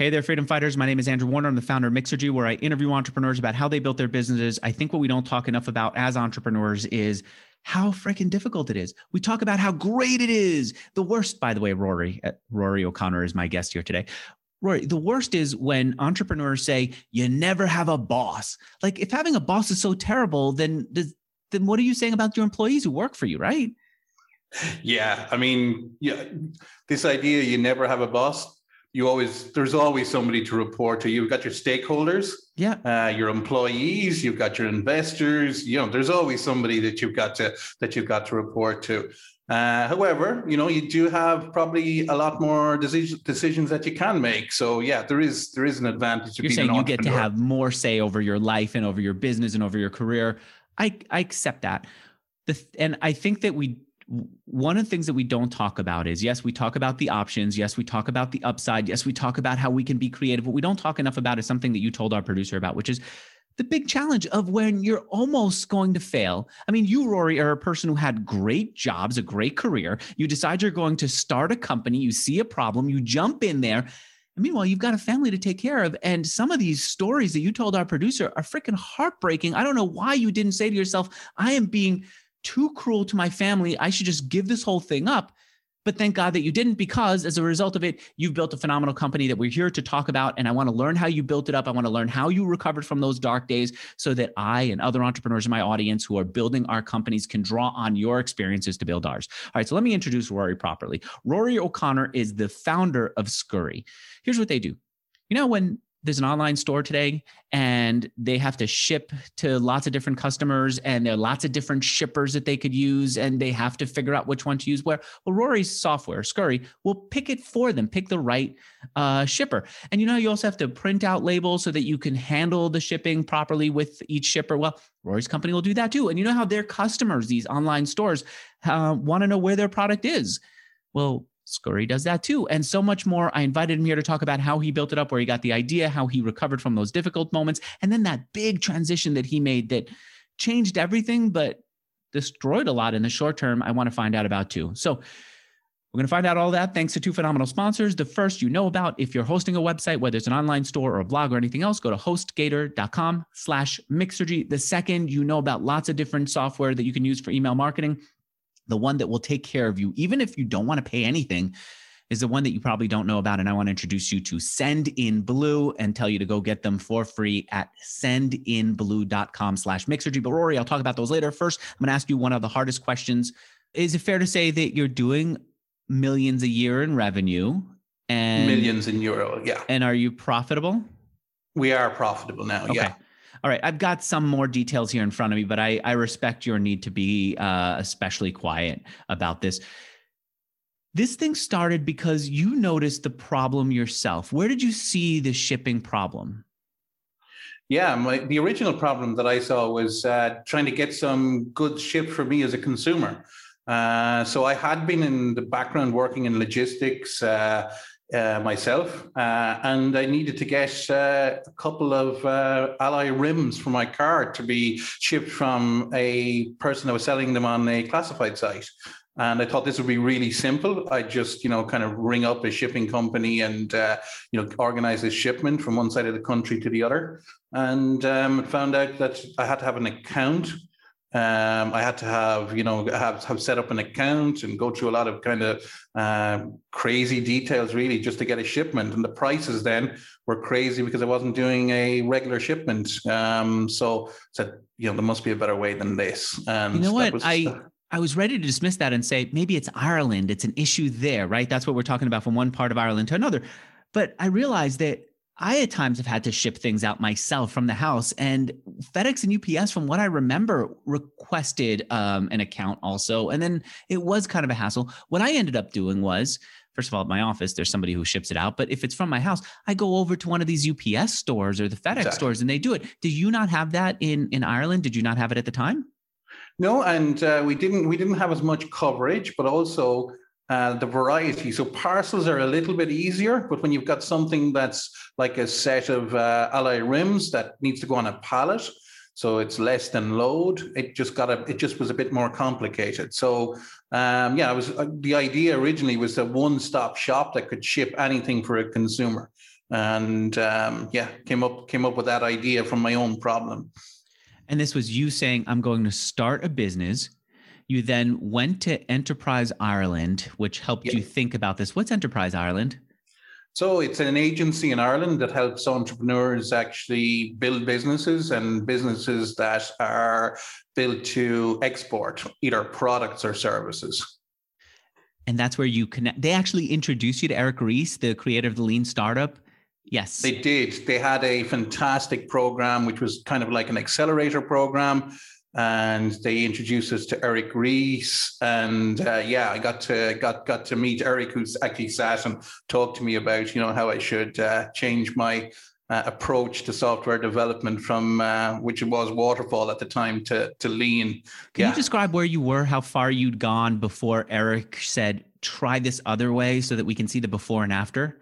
Hey there, freedom fighters. My name is Andrew Warner. I'm the founder of Mixergy, where I interview entrepreneurs about how they built their businesses. I think what we don't talk enough about as entrepreneurs is how freaking difficult it is. We talk about how great it is. The worst, by the way, Rory, uh, Rory O'Connor is my guest here today. Rory, the worst is when entrepreneurs say you never have a boss. Like if having a boss is so terrible, then does, then what are you saying about your employees who work for you, right? Yeah, I mean, yeah, this idea you never have a boss you always there's always somebody to report to. You've got your stakeholders, yeah, uh, your employees, you've got your investors. You know, there's always somebody that you've got to that you've got to report to. Uh, however, you know, you do have probably a lot more decisions decisions that you can make. So yeah, there is there is an advantage. You're saying you get to have more say over your life and over your business and over your career. I I accept that. The, and I think that we one of the things that we don't talk about is yes, we talk about the options. Yes, we talk about the upside. Yes, we talk about how we can be creative. What we don't talk enough about is something that you told our producer about, which is the big challenge of when you're almost going to fail. I mean, you, Rory, are a person who had great jobs, a great career. You decide you're going to start a company, you see a problem, you jump in there. Meanwhile, you've got a family to take care of. And some of these stories that you told our producer are freaking heartbreaking. I don't know why you didn't say to yourself, I am being too cruel to my family. I should just give this whole thing up. But thank God that you didn't, because as a result of it, you've built a phenomenal company that we're here to talk about. And I want to learn how you built it up. I want to learn how you recovered from those dark days so that I and other entrepreneurs in my audience who are building our companies can draw on your experiences to build ours. All right, so let me introduce Rory properly. Rory O'Connor is the founder of Scurri. Here's what they do. You know, when there's an online store today and they have to ship to lots of different customers and there are lots of different shippers that they could use and they have to figure out which one to use. Where well rory's software Scurri will pick it for them pick the right uh, shipper. And you know you also have to print out labels so that you can handle the shipping properly with each shipper. Well rory's company will do that too. And you know how their customers these online stores uh, want to know where their product is? Well Scurri does that too, and so much more. I invited him here to talk about how he built it up, where he got the idea, how he recovered from those difficult moments, and then that big transition that he made that changed everything, but destroyed a lot in the short term. I want to find out about too. So, we're going to find out all that thanks to two phenomenal sponsors. The first you know about if you're hosting a website, whether it's an online store or a blog or anything else, go to hostgator.com slash Mixergy. The second you know about lots of different software that you can use for email marketing the one that will take care of you, even if you don't want to pay anything, is the one that you probably don't know about. And I want to introduce you to Sendinblue and tell you to go get them for free at sendinblue.com slash mixergy. But Rory, I'll talk about those later. First, I'm going to ask you one of the hardest questions. Is it fair to say that you're doing millions a year in revenue and millions in euro? Yeah. And are you profitable? We are profitable now. Okay. Yeah. All right, I've got some more details here in front of me, but I, I respect your need to be uh, especially quiet about this. This thing started because you noticed the problem yourself. Where did you see the shipping problem? Yeah, my, the original problem that I saw was uh, trying to get some goods shipped for me as a consumer. Uh, so I had been in the background working in logistics, uh, uh, myself, uh, and I needed to get uh, a couple of uh, alloy rims for my car to be shipped from a person that was selling them on a classified site. And I thought this would be really simple. I just, you know, kind of ring up a shipping company and, uh, you know, organize a shipment from one side of the country to the other. And um, found out that I had to have an account um, I had to have, you know, have, have set up an account and go through a lot of kind of uh, crazy details, really, just to get a shipment. And the prices then were crazy because I wasn't doing a regular shipment. Um, so I said, you know, there must be a better way than this. And you know what? Was, I I was ready to dismiss that and say maybe it's Ireland. It's an issue there, right? That's what we're talking about from one part of Ireland to another. But I realized that I at times have had to ship things out myself from the house, and FedEx and UPS, from what I remember, requested um, an account also, and then it was kind of a hassle. What I ended up doing was, first of all, at my office, there's somebody who ships it out, but if it's from my house, I go over to one of these UPS stores or the FedEx exactly. stores, and they do it. Do you not have that in in Ireland? Did you not have it at the time? No, and uh, we didn't. We didn't have as much coverage, but also uh, the variety. So parcels are a little bit easier, but when you've got something that's like a set of uh, alloy rims that needs to go on a pallet, so it's less than load. It just got a. It just was a bit more complicated. So um, yeah, it was uh, the idea originally was a one-stop shop that could ship anything for a consumer. and um, yeah, came up came up with that idea from my own problem. And this was you saying, "I'm going to start a business." You then went to Enterprise Ireland, which helped you think about this. What's Enterprise Ireland? So it's an agency in Ireland that helps entrepreneurs actually build businesses and businesses that are built to export either products or services. And that's where you connect. They actually introduced you to Eric Ries, the creator of the Lean Startup. Yes. They did. They had a fantastic program, which was kind of like an accelerator program and they introduced us to Eric Ries. And uh, yeah, I got to got got to meet Eric, who's actually sat and talked to me about you know how I should uh, change my uh, approach to software development from uh, which it was waterfall at the time to to lean. Can yeah. you describe where you were, how far you'd gone before Eric said, "Try this other way," so that we can see the before and after?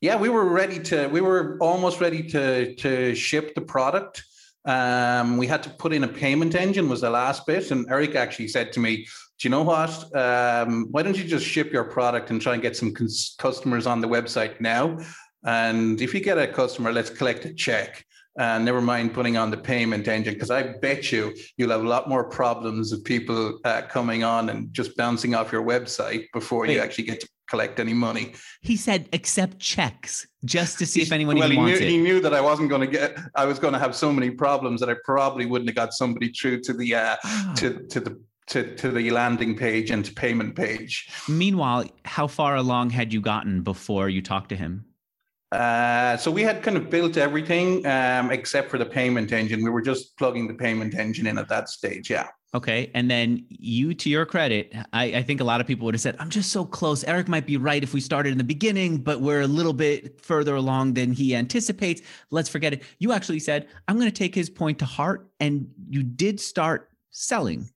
Yeah, we were ready to. We were almost ready to to ship the product. Um, we had to put in a payment engine was the last bit, and Eric actually said to me, "Do you know what? Um, why don't you just ship your product and try and get some cons- customers on the website now? And if you get a customer, let's collect a check." and never mind putting on the payment engine because I bet you you'll have a lot more problems of people uh, coming on and just bouncing off your website before Wait. you actually get to collect any money. He said accept checks just to see if anyone well, he knew. He knew that I wasn't going to get. I was going to have so many problems that I probably wouldn't have got somebody through to the uh, ah. to to the to, to the landing page and to payment page. Meanwhile, how far along had you gotten before you talked to him? Uh, so we had kind of built everything um, except for the payment engine. We were just plugging the payment engine in at that stage. Yeah. Okay. And then you, to your credit, I, I, think a lot of people would have said, I'm just so close. Eric might be right if we started in the beginning, but we're a little bit further along than he anticipates. Let's forget it. You actually said, I'm going to take his point to heart. And you did start selling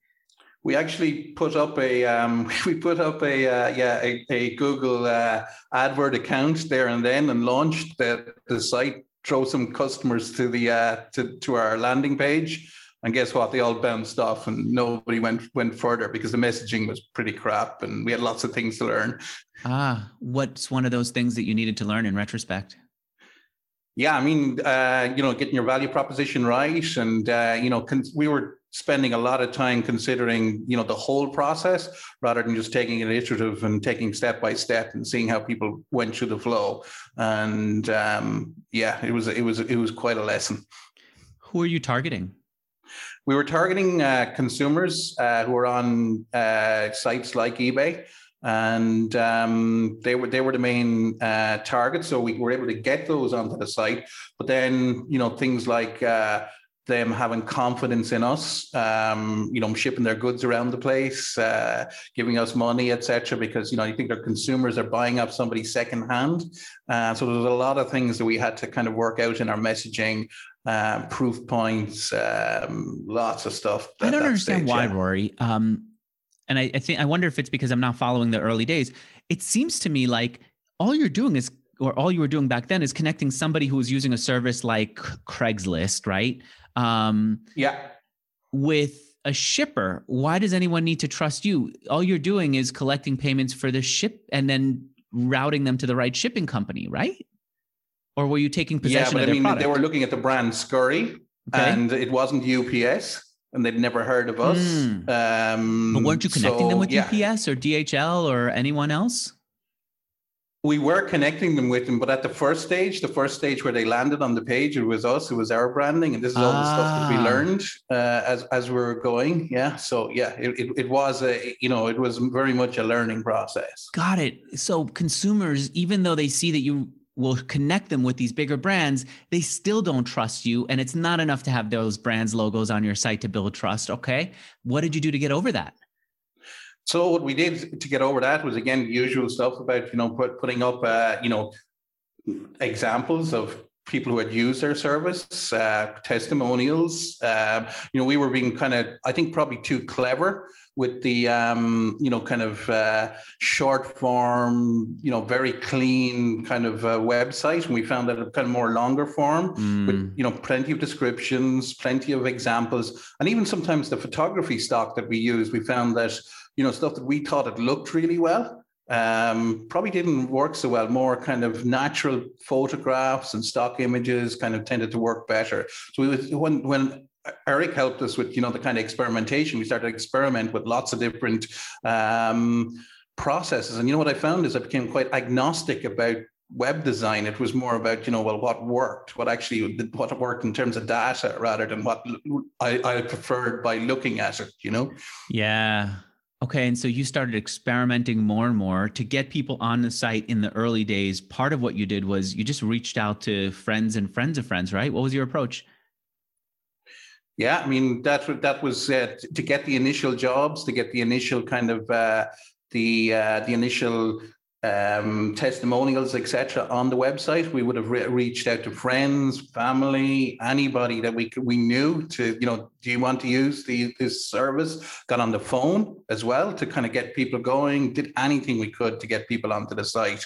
we actually put up a um, we put up a uh, yeah a, a Google uh, AdWord account there and then and launched the, the site. Throw some customers to the uh, to to our landing page, and guess what? They all bounced off, and nobody went went further because the messaging was pretty crap, and we had lots of things to learn. Ah, what's one of those things that you needed to learn in retrospect? Yeah, I mean, uh, you know, getting your value proposition right, and uh, you know, con- we were spending a lot of time considering you know the whole process rather than just taking it iterative and taking step by step and seeing how people went through the flow and um, yeah it was it was it was quite a lesson who are you targeting we were targeting uh, consumers uh, who are on uh, sites like ebay and um, they were they were the main uh, targets. So we were able to get those onto the site. But then you know things like uh, them having confidence in us, um, you know, shipping their goods around the place, uh, giving us money, etc. Because you know, you think their consumers are buying up somebody secondhand. Uh, so there's a lot of things that we had to kind of work out in our messaging, uh, proof points, um, lots of stuff. I don't understand stage, why, yeah. Rory. Um, and I, I think I wonder if it's because I'm not following the early days. It seems to me like all you're doing is or all you were doing back then is connecting somebody who was using a service like Craigslist, right? Um, yeah. With a shipper, why does anyone need to trust you? All you're doing is collecting payments for the ship and then routing them to the right shipping company, right? Or were you taking possession? Of the ship? Yeah, but I mean, product? they were looking at the brand Scurri, okay. and it wasn't UPS, and they'd never heard of us. Mm. Um, but weren't you connecting so, them with yeah. UPS or DHL or anyone else? we were connecting them with them, but at the first stage, the first stage where they landed on the page, it was us. It was our branding, and this is all ah. the stuff that we ah. learned uh, as as we were going. Yeah, so yeah, it, it, it was a you know it was very much a learning process. Got it. So consumers, even though they see that you will connect them with these bigger brands, they still don't trust you, and it's not enough to have those brands logos on your site to build trust. Okay, what did you do to get over that? So what we did to get over that was again usual stuff about you know put, putting up uh, you know examples of people who had used their service, uh, testimonials. Uh, you know, we were being kind of I think probably too clever with the um, you know kind of uh, short form, you know, very clean kind of uh, website, and we found that a kind of more longer form mm. with you know plenty of descriptions, plenty of examples, and even sometimes the photography stock that we use, we found that you know, stuff that we thought it looked really well um, probably didn't work so well. More kind of natural photographs and stock images kind of tended to work better. So we was, when when Eric helped us with you know the kind of experimentation, we started to experiment with lots of different um, processes. And you know what I found is I became quite agnostic about web design. It was more about you know well what worked, what actually what worked in terms of data rather than what I, I preferred by looking at it. You know. Yeah. Okay, and so you started experimenting more and more to get people on the site in the early days. Part of what you did was you just reached out to friends and friends of friends, right? What was your approach? Yeah, I mean that that was uh, to get the initial jobs, to get the initial kind of uh, the uh, the initial um, testimonials, etc., on the website. We would have re- reached out to friends, family, anybody that we we knew to, you know, do you want to use the this service? Got on the phone as well to kind of get people going. Did anything we could to get people onto the site,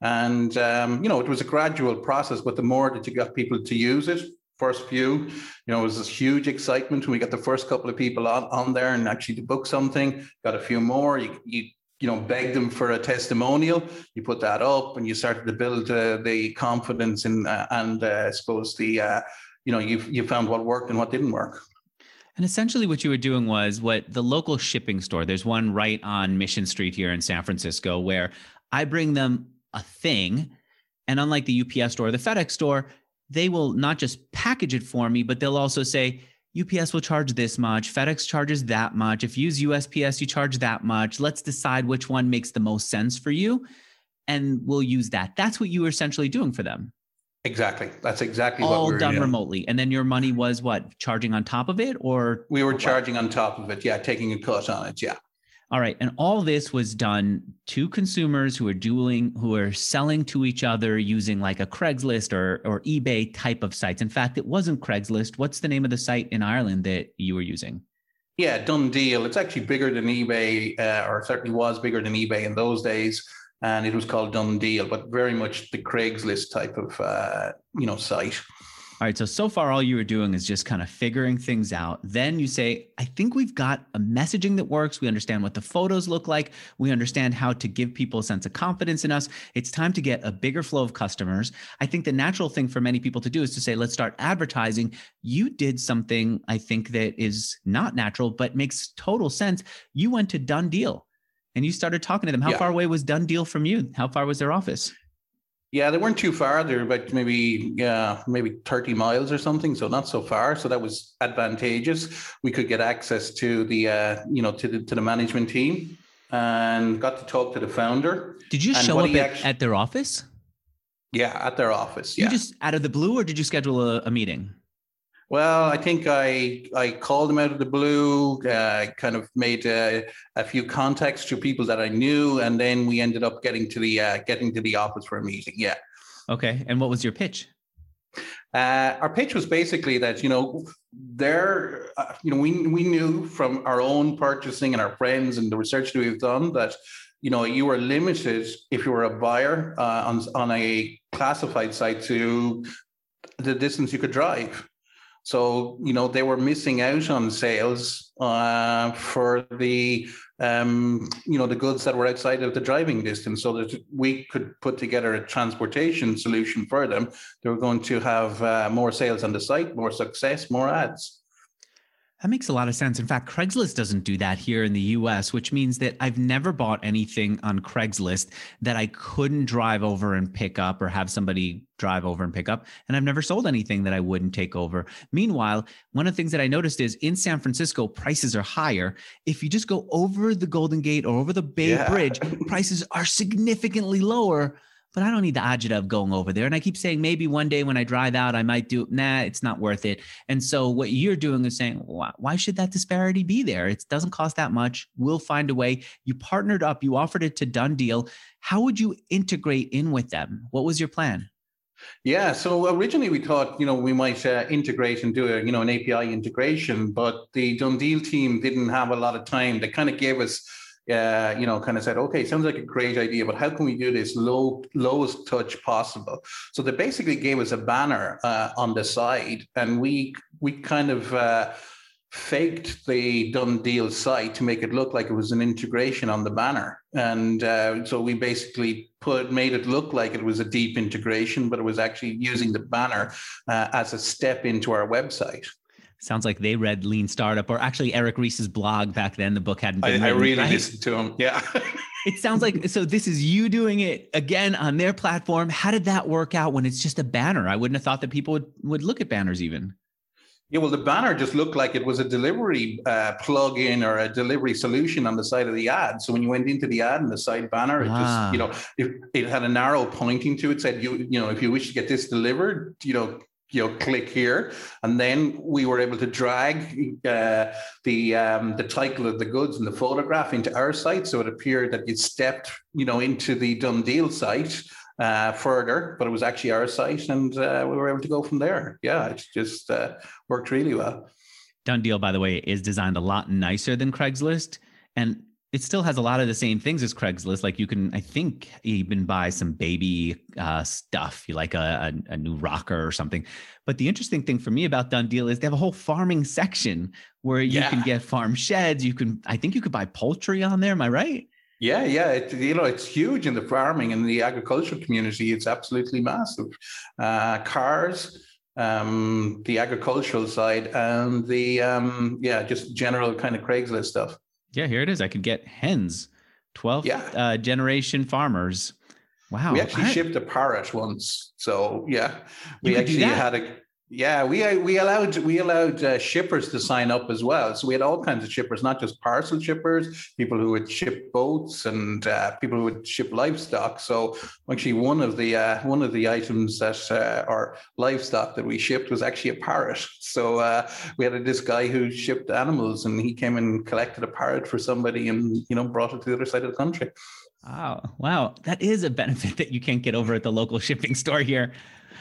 and um, you know, it was a gradual process. But the more that you got people to use it, first few, you know, it was this huge excitement when we got the first couple of people on, on there and actually to book something, got a few more. You, you you know, begged them for a testimonial. You put that up, and you started to build uh, the confidence in, uh, and uh, I suppose the, uh, you know, you you found what worked and what didn't work. And essentially, what you were doing was what the local shipping store. There's one right on Mission Street here in San Francisco where I bring them a thing, and unlike the UPS store, the FedEx store, they will not just package it for me, but they'll also say UPS will charge this much, FedEx charges that much. If you use USPS, you charge that much. Let's decide which one makes the most sense for you and we'll use that. That's what you were essentially doing for them. Exactly. That's exactly all what we done doing. remotely. And then your money was what? Charging on top of it or we were charging on top of it. Yeah, taking a cut on it. Yeah. All right. And all this was done to consumers who are dueling, who are selling to each other using like a Craigslist or, or eBay type of sites. In fact, it wasn't Craigslist. What's the name of the site in Ireland that you were using? Yeah, Done Deal. It's actually bigger than eBay, uh, or certainly was bigger than eBay in those days. And it was called Done Deal, but very much the Craigslist type of uh, you know site. All right. So, so far, all you were doing is just kind of figuring things out. Then you say, I think we've got a messaging that works. We understand what the photos look like. We understand how to give people a sense of confidence in us. It's time to get a bigger flow of customers. I think the natural thing for many people to do is to say, let's start advertising. You did something I think that is not natural, but makes total sense. You went to Done Deal and you started talking to them. How yeah. far away was Done Deal from you? How far was their office? Yeah, they weren't too far. They're about maybe yeah, maybe 30 miles or something, so not so far. So that was advantageous. We could get access to the uh, you know to the to the management team and got to talk to the founder. Did you show up at, actually, at, their office? Yeah, at their office. Yeah. You just out of the blue, or did you schedule a, a meeting? Well, I think I I called him out of the blue. Uh, kind of made uh, a few contacts to people that I knew, and then we ended up getting to the uh, getting to the office for a meeting. Yeah. Okay. And what was your pitch? Uh, our pitch was basically that you know there uh, you know we we knew from our own purchasing and our friends and the research that we've done that you know you were limited if you were a buyer uh, on on a classified site to the distance you could drive so, you know, they were missing out on sales uh, for the, um, you know, the goods that were outside of the driving distance so that we could put together a transportation solution for them. They were going to have uh, more sales on the site, more success, more ads. That makes a lot of sense. In fact, Craigslist doesn't do that here in the US, which means that I've never bought anything on Craigslist that I couldn't drive over and pick up or have somebody drive over and pick up. And I've never sold anything that I wouldn't take over. Meanwhile, one of the things that I noticed is in San Francisco, prices are higher. If you just go over the Golden Gate or over the Bay yeah. Bridge, prices are significantly lower but I don't need the agita of going over there. And I keep saying maybe one day when I drive out, I might do. Nah, it's not worth it. And so what you're doing is saying, why, why should that disparity be there? It doesn't cost that much. We'll find a way. You partnered up. You offered it to DoneDeal. How would you integrate in with them? What was your plan? Yeah, so originally we thought, you know, we might uh, integrate and do a, you know, an API integration, but the DoneDeal team didn't have a lot of time. They kind of gave us uh, you know, kind of said, okay, sounds like a great idea, but how can we do this low, lowest touch possible? So they basically gave us a banner uh, on the side, and we we kind of uh, faked the done deal site to make it look like it was an integration on the banner and uh, so we basically put made it look like it was a deep integration but it was actually using the banner uh, as a step into our website sounds like they read lean startup or actually eric Ries's blog back then the book hadn't been i, written, I really right? listened to him yeah it sounds like so this is you doing it again on their platform how did that work out when it's just a banner i wouldn't have thought that people would, would look at banners even yeah, well, the banner just looked like it was a delivery uh, plug-in or a delivery solution on the side of the ad. So when you went into the ad and the side banner, it ah. just, you know, it, it had an arrow pointing to it, said, you, you know, if you wish to get this delivered, you know, you know, click here, and then we were able to drag uh, the um, the title of the goods and the photograph into our site, so it appeared that you stepped, you know, into the done deal site uh, further, but it was actually our site, and uh, we were able to go from there. Yeah, it just uh, worked really well. Done Deal, by the way, is designed a lot nicer than Craigslist, and it still has a lot of the same things as Craigslist. Like you can, I think, even buy some baby uh, stuff, you like a, a, a, new rocker or something. But the interesting thing for me about Done Deal is they have a whole farming section where you yeah. can get farm sheds. You can, I think, you could buy poultry on there. Am I right? Yeah, yeah, it, you know, it's huge in the farming and the agricultural community. It's absolutely massive. Uh, cars, um, the agricultural side, and the um, yeah, just general kind of Craigslist stuff. Yeah, here it is. I could get hens, 12th yeah. uh, generation farmers. Wow. We actually I... shipped a parrot once. So yeah, we actually had a yeah, we uh, we allowed we allowed uh, shippers to sign up as well. So we had all kinds of shippers, not just parcel shippers, people who would ship boats and uh, people who would ship livestock. So actually, one of the uh, one of the items that uh, our livestock that we shipped was actually a parrot. So uh, we had this guy who shipped animals, and he came and collected a parrot for somebody, and you know brought it to the other side of the country. Wow, wow, that is a benefit that you can't get over at the local shipping store here.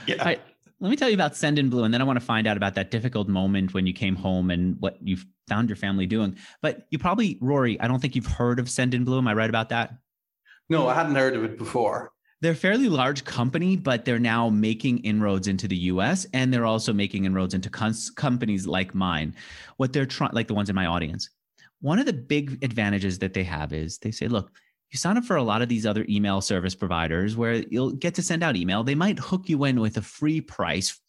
Yeah. I, let me tell you about Sendinblue, and then I want to find out about that difficult moment when you came home and what you found your family doing. But you probably, Rory, I don't think you've heard of Sendinblue. Am I right about that? No, I hadn't heard of it before. They're a fairly large company, but they're now making inroads into the US and they're also making inroads into cons- companies like mine. What they're trying, like the ones in my audience. One of the big advantages that they have is they say, look, you sign up for a lot of these other email service providers where you'll get to send out email. They might hook you in with a free price.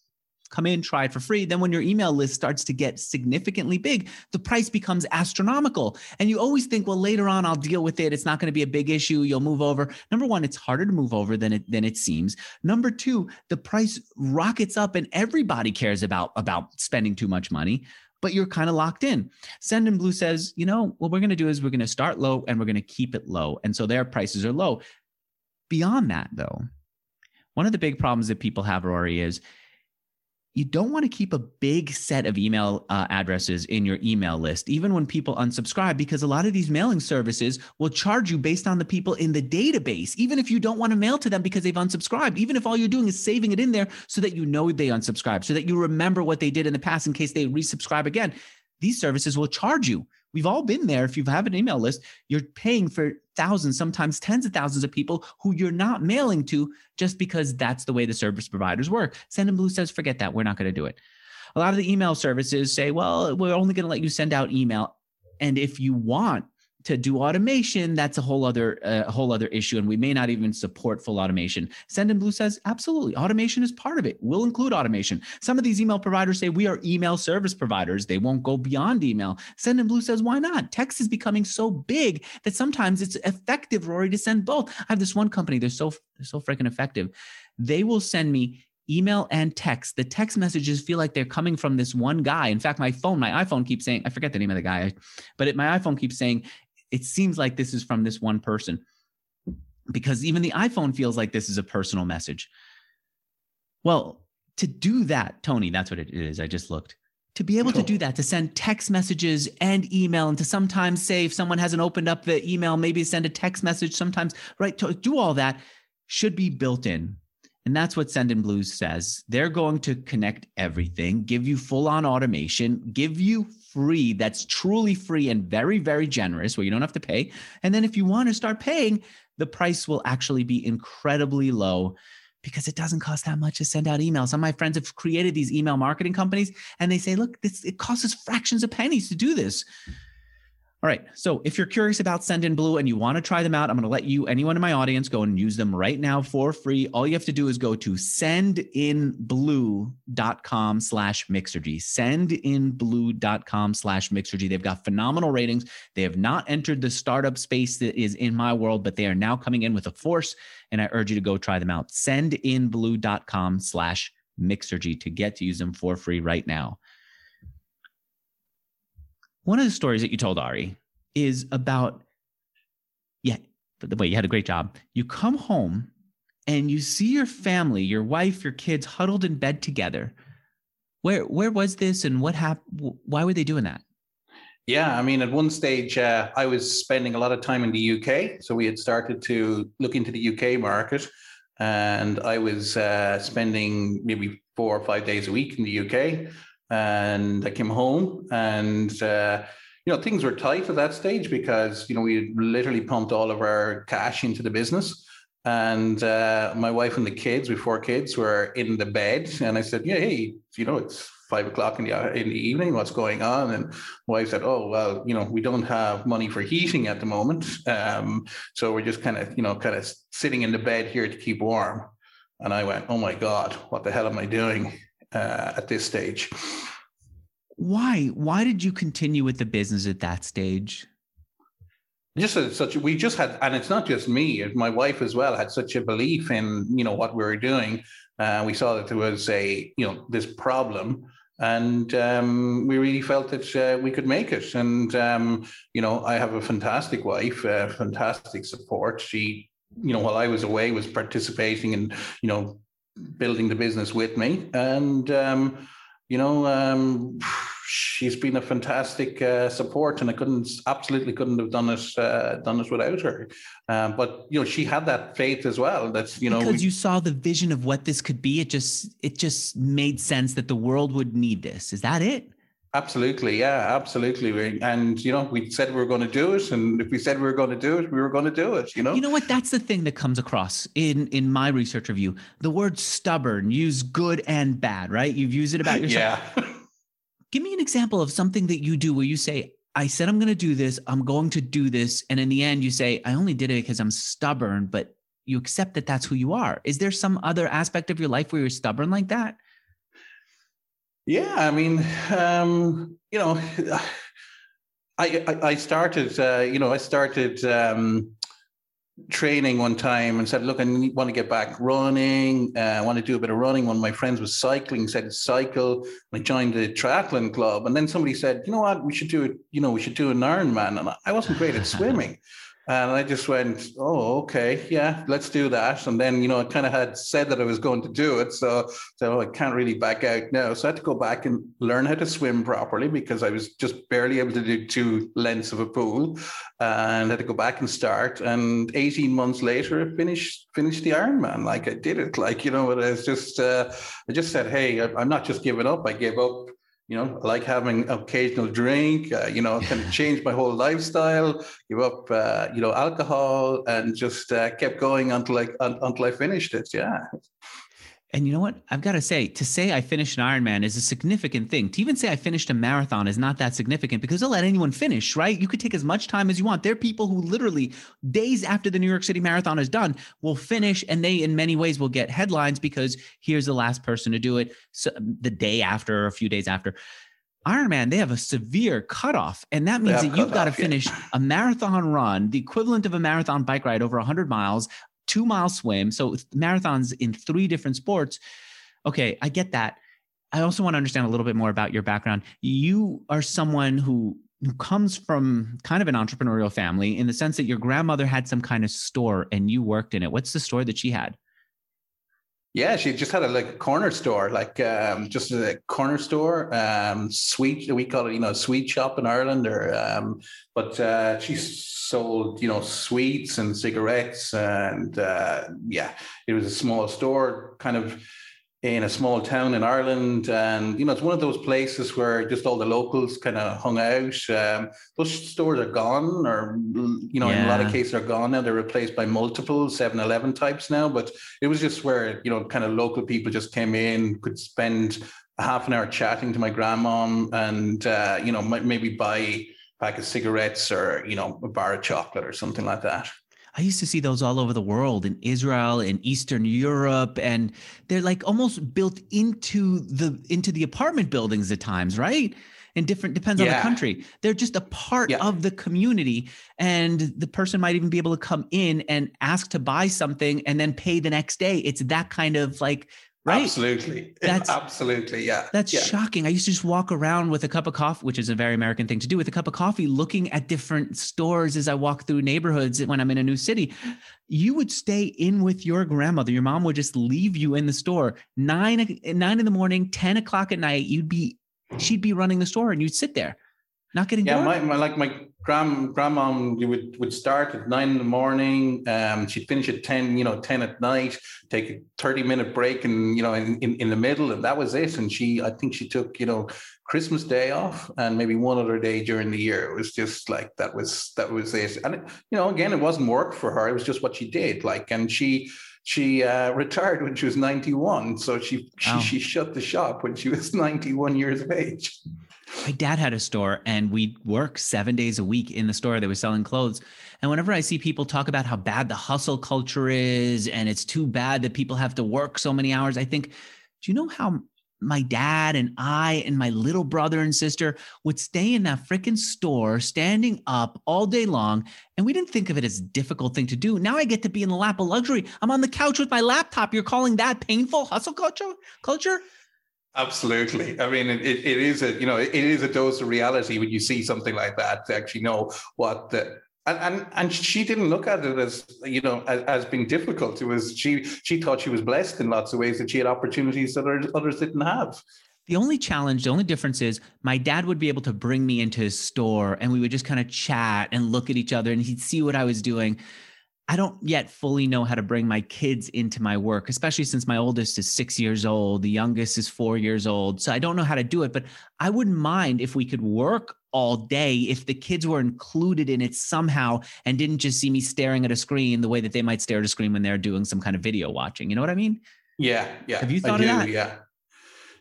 Come in, try it for free. Then, when your email list starts to get significantly big, the price becomes astronomical. And you always think, well, later on, I'll deal with it. It's not going to be a big issue. You'll move over. Number one, it's harder to move over than it than it seems. Number two, the price rockets up, and everybody cares about about spending too much money but you're kind of locked in. Sendinblue says, you know, what we're going to do is we're going to start low and we're going to keep it low. And so their prices are low. Beyond that, though, one of the big problems that people have, Rory, is you don't want to keep a big set of email uh, addresses in your email list, even when people unsubscribe, because a lot of these mailing services will charge you based on the people in the database, even if you don't want to mail to them because they've unsubscribed, even if all you're doing is saving it in there so that you know they unsubscribed, so that you remember what they did in the past in case they resubscribe again. These services will charge you We've all been there. If you have an email list, you're paying for thousands, sometimes tens of thousands of people who you're not mailing to just because that's the way the service providers work. Sendinblue says, forget that. We're not going to do it. A lot of the email services say, well, we're only going to let you send out email. And if you want to do automation, that's a whole other uh, whole other issue, and we may not even support full automation. Sendinblue says absolutely, automation is part of it. We'll include automation. Some of these email providers say we are email service providers; they won't go beyond email. Sendinblue says why not? Text is becoming so big that sometimes it's effective, Rory, to send both. I have this one company; they're so they're so freaking effective. They will send me email and text. The text messages feel like they're coming from this one guy. In fact, my phone, my iPhone keeps saying, I forget the name of the guy, but it, my iPhone keeps saying, it seems like this is from this one person because even the iPhone feels like this is a personal message. Well, to do that, Tony, that's what it is. I just looked. To be able to do oh. that, to send text messages and email, and to sometimes say if someone hasn't opened up the email, maybe send a text message sometimes, right? To do all that should be built in. And that's what Sendinblue says. They're going to connect everything, give you full on automation, give you free, that's truly free and very, very generous, where you don't have to pay. And then if you want to start paying, the price will actually be incredibly low. because it doesn't cost that much to send out emails. Some of my friends have created these email marketing companies and they say, look, this, it costs us fractions of pennies to do this. All right. So if you're curious about Sendinblue and you want to try them out, I'm going to let you, anyone in my audience, go and use them right now for free. All you have to do is go to sendinblue.com slash mixergy. Sendinblue.com slash mixergy. They've got phenomenal ratings. They have not entered the startup space that is in my world, but they are now coming in with a force. And I urge you to go try them out. Sendinblue.com slash mixergy to get to use them for free right now. One of the stories that you told Ari is about, yeah, but the way you had a great job. You come home and you see your family, your wife, your kids huddled in bed together. Where where was this and what happened? Why were they doing that? Yeah, I mean, at one stage, uh, I was spending a lot of time in the UK. So we had started to look into the UK market, and I was uh, spending maybe four or five days a week in the UK and I came home and uh, you know things were tight at that stage because you know we literally pumped all of our cash into the business. And uh, my wife and the kids we four kids were in the bed. And I said yeah hey you know it's five o'clock in the in the evening. What's going on? And my wife said oh well you know we don't have money for heating at the moment. Um, so we're just kind of you know kind of sitting in the bed here to keep warm. And I went oh my god what the hell am I doing uh, at this stage. Why? Why did you continue with the business at that stage? Just such we just had, and it's not just me. My wife as well had such a belief in you know what we were doing. Uh, we saw that there was a you know this problem, and um, we really felt that uh, we could make it. And um, you know, I have a fantastic wife, uh, fantastic support. She, you know, while I was away, was participating in you know building the business with me. And, um, you know, um, she's been a fantastic uh, support, and I couldn't absolutely couldn't have done it uh, done it without her. Um, but you know, she had that faith as well. That's you know because we, you saw the vision of what this could be. It just it just made sense that the world would need this. Is that it? Absolutely, yeah, absolutely. And you know, we said we were going to do it, and if we said we were going to do it, we were going to do it. You know. You know what? That's the thing that comes across in in my research review. The word stubborn, use good and bad, right? You've used it about yourself. Yeah. Give me an example of something that you do where you say, "I said I'm going to do this. I'm going to do this," and in the end, you say, "I only did it because I'm stubborn," but you accept that that's who you are. Is there some other aspect of your life where you're stubborn like that? Yeah, I mean, um, you know, I, I, I started, uh, you know, I started um, training one time and said, look, I want to get back running. Uh, I want to do a bit of running. One of my friends was cycling, said cycle. I joined the triathlon club, and then somebody said, you know what, we should do it. You know, we should do an Ironman. And I wasn't great at swimming. And I just went, oh, okay, yeah, let's do that. And then, you know, I kind of had said that I was going to do it. So, so I can't really back out now. So I had to go back and learn how to swim properly because I was just barely able to do two lengths of a pool and I had to go back and start. And 18 months later, I finished, finished the Ironman. Like I did it. Like, you know, it was just, uh, I just said, hey, I'm not just giving up. I gave up you know, I like having occasional drink, uh, you know, kind of change my whole lifestyle, give up, uh, you know, alcohol and just uh, kept going until I, until I finished it. Yeah. And you know what? I've got to say, to say I finished an Ironman is a significant thing. To even say I finished a marathon is not that significant because they'll let anyone finish, right? You could take as much time as you want. There are people who literally days after the New York City Marathon is done will finish, and they, in many ways, will get headlines because here's the last person to do it so the day after or a few days after. Ironman, they have a severe cutoff, and that means that you've got to finish yeah. a marathon run, the equivalent of a marathon bike ride over 100 miles, two mile swim. So marathons in three different sports. Okay, I get that. I also want to understand a little bit more about your background. You are someone who who comes from kind of an entrepreneurial family in the sense that your grandmother had some kind of store and you worked in it. What's the store that she had? Yeah, she just had a like corner store, like um, just a corner store, um, sweet. We call it, you know, sweet shop in Ireland, or um, but uh, she sold, you know, sweets and cigarettes, and uh, yeah, it was a small store, kind of in a small town in Ireland. And, you know, it's one of those places where just all the locals kind of hung out. Um, those stores are gone, or, you know, yeah. in a lot of cases are gone now. They're replaced by multiple 7 Eleven types now. But it was just where, you know, kind of local people just came in, could spend a half an hour chatting to my grandmom and, uh, you know, maybe buy a pack of cigarettes or, you know, a bar of chocolate or something like that. I used to see those all over the world in Israel, in Eastern Europe, and they're like almost built into the into the apartment buildings at times, right? And different depends yeah. on the country. They're just a part yeah. of the community, and the person might even be able to come in and ask to buy something and then pay the next day. It's that kind of like Right. Absolutely. That's absolutely. Yeah. That's yeah. shocking. I used to just walk around with a cup of coffee, which is a very American thing to do with a cup of coffee, looking at different stores as I walk through neighborhoods when I'm in a new city. You would stay in with your grandmother. Your mom would just leave you in the store nine, nine in the morning, 10 o'clock at night. You'd be, she'd be running the store and you'd sit there, not getting Yeah. My, my, like my grand grandmom you would would start at nine in the morning um she'd finish at 10 you know 10 at night take a 30 minute break and you know in, in, in the middle and that was it and she i think she took you know christmas day off and maybe one other day during the year it was just like that was that was it and you know again it wasn't work for her it was just what she did like and she she uh, retired when she was 91 so she, wow. she she shut the shop when she was 91 years of age my dad had a store and we'd work seven days a week in the store that was selling clothes. And whenever I see people talk about how bad the hustle culture is and it's too bad that people have to work so many hours, I think, do you know how my dad and I and my little brother and sister would stay in that freaking store standing up all day long. And we didn't think of it as a difficult thing to do. Now I get to be in the lap of luxury. I'm on the couch with my laptop. You're calling that painful hustle culture? Culture? Absolutely. I mean, it, it is a you know it is a dose of reality when you see something like that to actually know what the and and, and she didn't look at it as you know as, as being difficult. It was she she thought she was blessed in lots of ways that she had opportunities that others didn't have. The only challenge, the only difference is my dad would be able to bring me into his store and we would just kind of chat and look at each other and he'd see what I was doing. I don't yet fully know how to bring my kids into my work, especially since my oldest is six years old, the youngest is four years old. So I don't know how to do it, but I wouldn't mind if we could work all day if the kids were included in it somehow and didn't just see me staring at a screen the way that they might stare at a screen when they're doing some kind of video watching. You know what I mean? Yeah. Yeah. Have you thought of that? Yeah.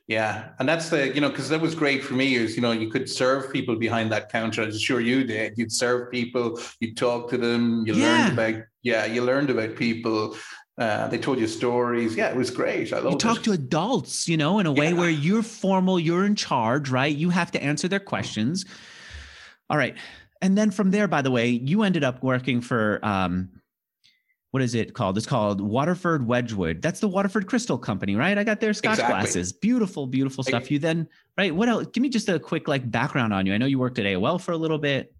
Yeah, and that's the you know because that was great for me is you know you could serve people behind that counter. I'm sure you did. You'd serve people, you'd talk to them, you yeah. learned about yeah, you learned about people. Uh, they told you stories. Yeah, it was great. I love. You talk to adults, you know, in a way yeah. where you're formal, you're in charge, right? You have to answer their questions. All right, and then from there, by the way, you ended up working for um, what is it called? It's called Waterford Wedgwood. That's the Waterford Crystal Company, right? I got their Scotch exactly. glasses. Beautiful, beautiful stuff. You then, right? What else? Give me just a quick like background on you. I know you worked at AOL for a little bit.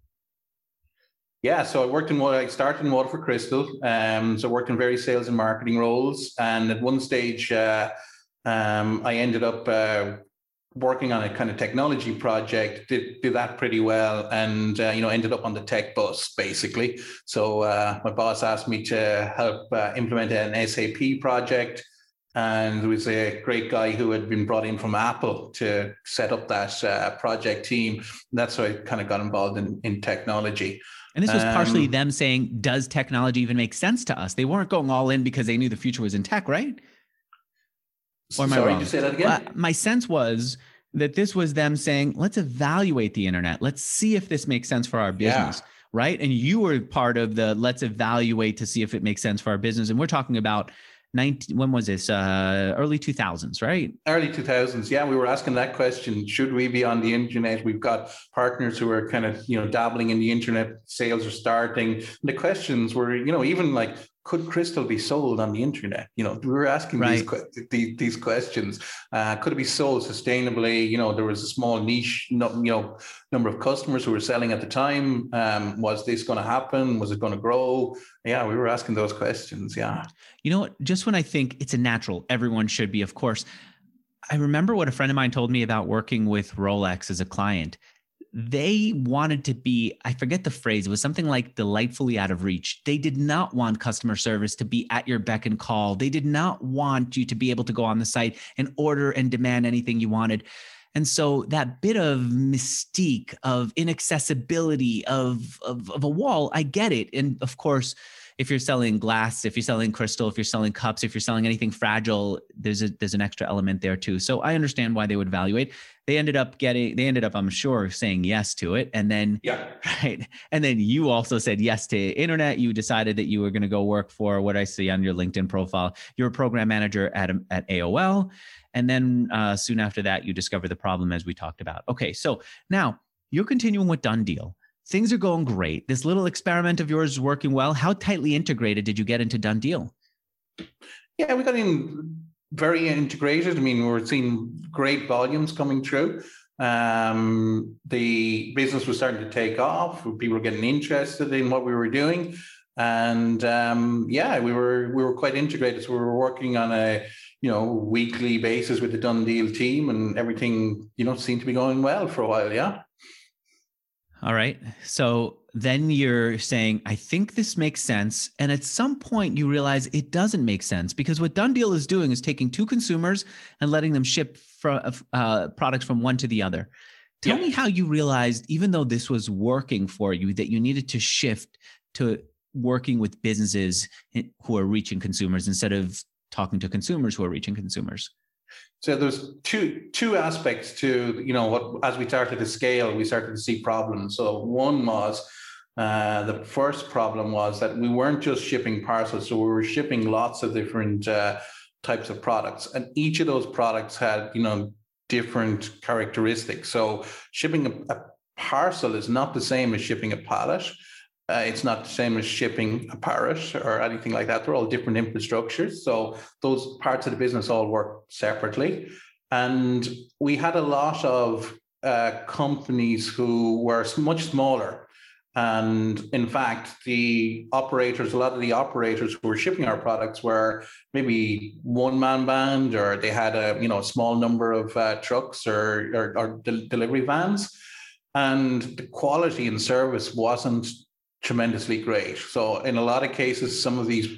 Yeah, so I worked in what I started in Waterford Crystal. Um, so I worked in various sales and marketing roles, and at one stage, uh, um, I ended up uh, working on a kind of technology project, did, did that pretty well, and uh, you know ended up on the tech bus basically. So uh, my boss asked me to help uh, implement an SAP project, and there was a great guy who had been brought in from Apple to set up that uh, project team. And that's how I kind of got involved in in technology. And this was partially um, them saying, "Does technology even make sense to us?" They weren't going all in because they knew the future was in tech, right? Or am Sorry, I wrong? say that again? Uh, my sense was that this was them saying, let's evaluate the internet. Let's see if this makes sense for our business. Yeah. Right. And you were part of the let's evaluate to see if it makes sense for our business. And we're talking about 19, when was this? Uh, early 2000s, right? Early 2000s. Yeah. We were asking that question. Should we be on the internet? We've got partners who are kind of, you know, dabbling in the internet. Sales are starting. And the questions were, you know, even like, could crystal be sold on the internet? You know, we were asking right. these, these, these questions. Uh, could it be sold sustainably? You know, there was a small niche, you know, number of customers who were selling at the time. Um, was this going to happen? Was it going to grow? Yeah, we were asking those questions. Yeah. You know? Just when I think it's a natural, everyone should be, of course. I remember what a friend of mine told me about working with Rolex as a client they wanted to be, I forget the phrase, it was something like delightfully out of reach. They did not want customer service to be at your beck and call. They did not want you to be able to go on the site and order and demand anything you wanted. And so that bit of mystique, of inaccessibility, of, of, of a wall, I get it. And of course, if you're selling glass, if you're selling crystal, if you're selling cups, if you're selling anything fragile, there's a there's an extra element there too. So I understand why they would evaluate. They ended up getting they ended up, I'm sure, saying yes to it. And then yeah, right. And then you also said yes to internet. You decided that you were going to go work for what I see on your LinkedIn profile. You're a program manager at at AOL. And then uh, soon after that, you discover the problem as we talked about. Okay, so now you're continuing with Done Deal things are going great. This little experiment of yours is working well. How tightly integrated did you get into Done Deal? Yeah, we got in very integrated. I mean, we're seeing great volumes coming through. Um, the business was starting to take off. People were getting interested in what we were doing, and um, yeah, we were we were quite integrated. So we were working on a you know weekly basis with the Done Deal team, and everything you know seemed to be going well for a while. Yeah. All right. So then you're saying, I think this makes sense. And at some point, you realize it doesn't make sense because what Done Deal is doing is taking two consumers and letting them ship uh, products from one to the other. Tell yeah. me how you realized, even though this was working for you, that you needed to shift to working with businesses who are reaching consumers instead of talking to consumers who are reaching consumers. So there's two two aspects to you know what as we started to scale, we started to see problems. So one was uh, the first problem was that we weren't just shipping parcels, so we were shipping lots of different uh, types of products, and each of those products had you know different characteristics. So shipping a, a parcel is not the same as shipping a pallet. Uh, it's not the same as shipping a parish or anything like that. They're all different infrastructures. So those parts of the business all work separately. And we had a lot of uh, companies who were much smaller. And in fact, the operators, a lot of the operators who were shipping our products were maybe one man band, or they had a you know a small number of uh, trucks or, or, or de- delivery vans, and the quality and service wasn't tremendously great. So in a lot of cases, some of these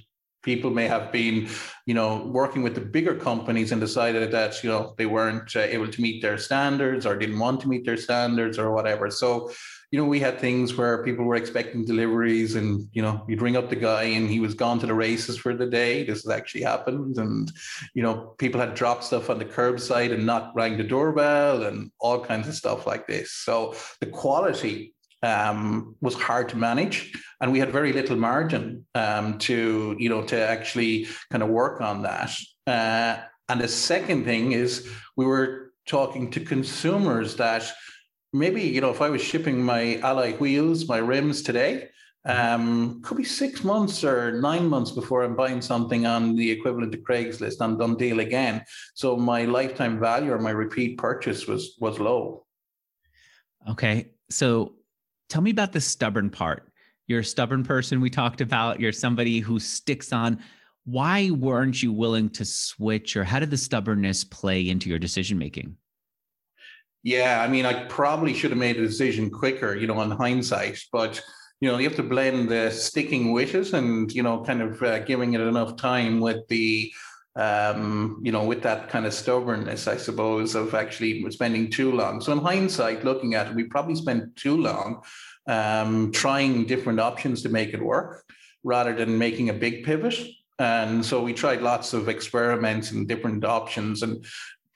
people may have been, you know, working with the bigger companies and decided that you know they weren't uh, able to meet their standards or didn't want to meet their standards or whatever. So you know, we had things where people were expecting deliveries and, you know, you'd ring up the guy and he was gone to the races for the day. This has actually happened. And, you know, people had dropped stuff on the curbside and not rang the doorbell and all kinds of stuff like this. So the quality um, was hard to manage, and we had very little margin um, to you know to actually kind of work on that. Uh, and the second thing is we were talking to consumers that maybe you know if I was shipping my alloy wheels, my rims today. Um, could be six months or nine months before I'm buying something on the equivalent to Craigslist on Done Deal again. So my lifetime value or my repeat purchase was was low. Okay, so Tell me about the stubborn part. You're a stubborn person we talked about. You're somebody who sticks on. Why weren't you willing to switch, or how did the stubbornness play into your decision making? Yeah, I mean, I probably should have made a decision quicker, you know, on hindsight, but you know, you have to blend the sticking with it and you know, kind of uh, giving it enough time with the um, you know, with that kind of stubbornness, I suppose, of actually spending too long. So in hindsight, looking at it, we probably spent too long um, trying different options to make it work rather than making a big pivot. And so we tried lots of experiments and different options, and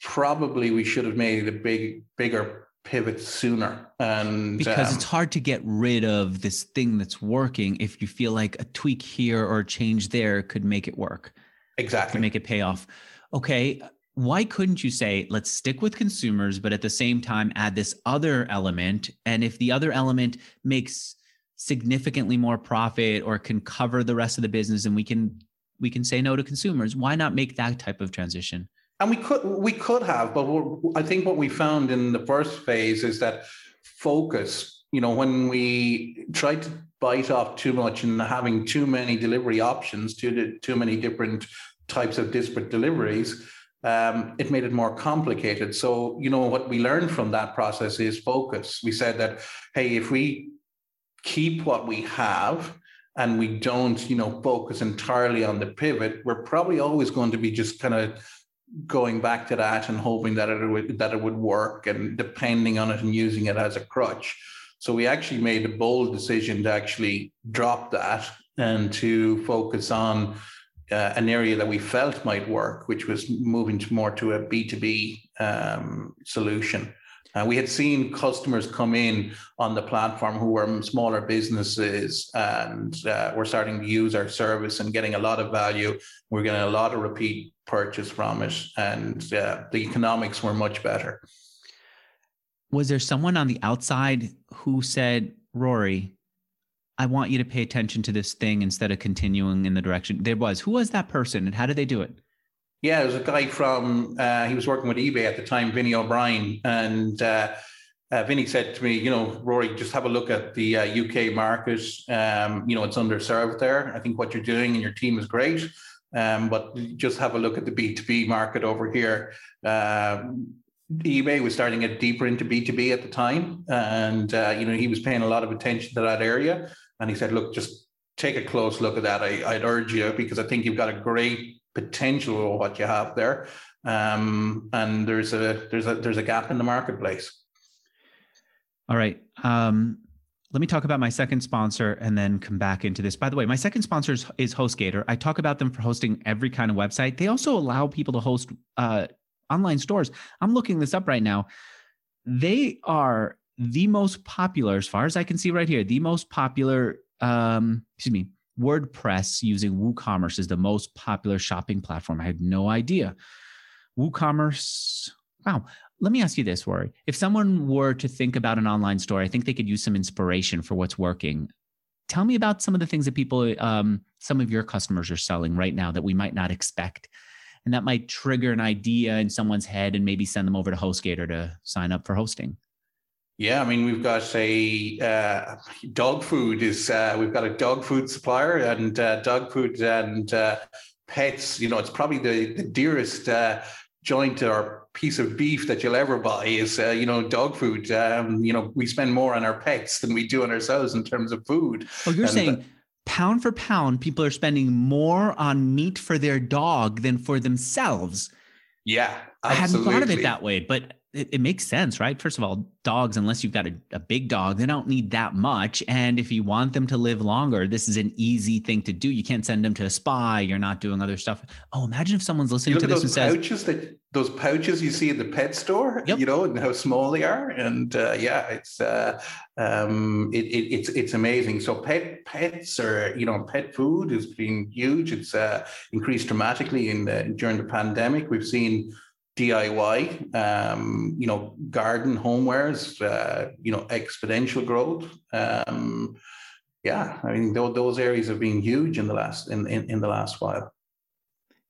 probably we should have made a big, bigger pivot sooner. And because um, it's hard to get rid of this thing that's working if you feel like a tweak here or a change there could make it work. Exactly. To make it pay off. Okay. Why couldn't you say, let's stick with consumers, but at the same time add this other element? And if the other element makes significantly more profit or can cover the rest of the business and we can we can say no to consumers why not make that type of transition and we could we could have but i think what we found in the first phase is that focus you know when we tried to bite off too much and having too many delivery options, too, too many different types of disparate deliveries, um, it made it more complicated. So, you know, what we learned from that process is focus. We said that, hey, if we keep what we have and we don't, you know, focus entirely on the pivot, we're probably always going to be just kind of going back to that and hoping that it would that it would work and depending on it and using it as a crutch. So we actually made a bold decision to actually drop that and to focus on uh, an area that we felt might work, which was moving to more to a B2B um, solution. Uh, we had seen customers come in on the platform who were smaller businesses and uh, were starting to use our service and getting a lot of value. We're getting a lot of repeat purchase from it, and uh, the economics were much better. Was there someone on the outside who said, Rory, I want you to pay attention to this thing instead of continuing in the direction there was. Who was that person and how did they do it? Yeah, there was a guy from, uh, he was working with eBay at the time, Vinny O'Brien. And uh, uh, Vinny said to me, you know, Rory, just have a look at the UK uh, market. Um, you know, it's underserved there. I think what you're doing and your team is great. Um, but just have a look at the B2B market over here. Um, eBay was starting to get deeper into B2B at the time. And, uh, you know, he was paying a lot of attention to that area. And he said, look, just take a close look at that. I, would urge you because I think you've got a great potential of what you have there. Um, and there's a there's a there's a gap in the marketplace. All right. Um, let me talk about my second sponsor and then come back into this. By the way, my second sponsor is, is HostGator. I talk about them for hosting every kind of website. They also allow people to host uh, online stores. I'm looking this up right now. They are the most popular, as far as I can see right here, the most popular, um, excuse me, WordPress using WooCommerce is the most popular shopping platform. I had no idea. WooCommerce, wow. Let me ask you this, Rory. If someone were to think about an online store, I think they could use some inspiration for what's working. Tell me about some of the things that people, um, some of your customers are selling right now that we might not expect. And that might trigger an idea in someone's head and maybe send them over to HostGator to sign up for hosting. Yeah, I mean, we've got a uh, dog food is uh, we've got a dog food supplier and uh, dog food and uh, pets. You know, it's probably the, the dearest uh, joint or piece of beef that you'll ever buy is uh, you know dog food. Um, you know, we spend more on our pets than we do on ourselves in terms of food. Oh, you're and, saying pound for pound, people are spending more on meat for their dog than for themselves. Yeah, absolutely. I hadn't thought of it that way, but it, it, makes sense, right? First of all, dogs, unless you've got a, a, big dog, they don't need that much. And if you want them to live longer, this is an easy thing to do. You can't send them to a spa. You're not doing other stuff. Oh, imagine if someone's listening to this and says, pouches that those pouches you see at the pet store, yep. you know, and how small they are. And uh, yeah, it's uh, um, it, it, it's it's amazing. So pet pets are you know pet food has been huge. It's uh, increased dramatically in the, during the pandemic. We've seen DIY, um, you know, garden homewares, uh, you know, exponential growth. Um, yeah, I mean, th- those areas have been huge in the last in, in, in the last while.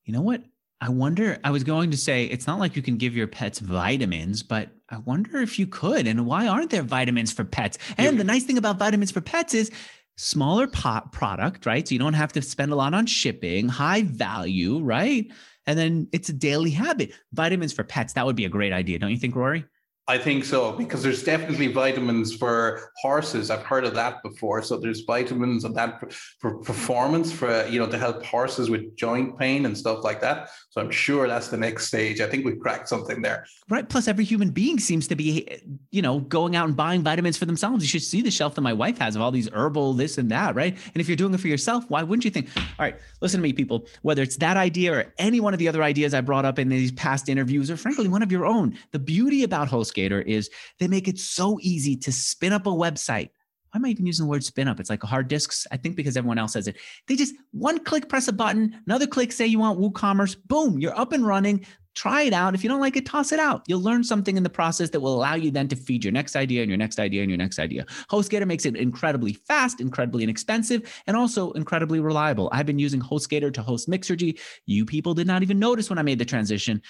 You know what? I wonder. I was going to say it's not like you can give your pets vitamins, but I wonder if you could. And why aren't there vitamins for pets? And yeah. the nice thing about vitamins for pets is smaller pot product, right? So you don't have to spend a lot on shipping, high value, right? And then it's a daily habit. Vitamins for pets, that would be a great idea, don't you think, Rory? I think so because there's definitely vitamins for horses. I've heard of that before. So there's vitamins of that for performance for you know to help horses with joint pain and stuff like that. So I'm sure that's the next stage. I think we've cracked something there. Right. Plus, every human being seems to be you know going out and buying vitamins for themselves. You should see the shelf that my wife has of all these herbal this and that. Right. And if you're doing it for yourself, why wouldn't you think? All right, listen to me, people. Whether it's that idea or any one of the other ideas I brought up in these past interviews, or frankly one of your own, the beauty about host HostGator is they make it so easy to spin up a website. Why am I even using the word spin up? It's like hard disks. I think because everyone else says it. They just one click, press a button, another click, say you want WooCommerce, boom, you're up and running. Try it out. If you don't like it, toss it out. You'll learn something in the process that will allow you then to feed your next idea and your next idea and your next idea. HostGator makes it incredibly fast, incredibly inexpensive, and also incredibly reliable. I've been using HostGator to host Mixergy. You people did not even notice when I made the transition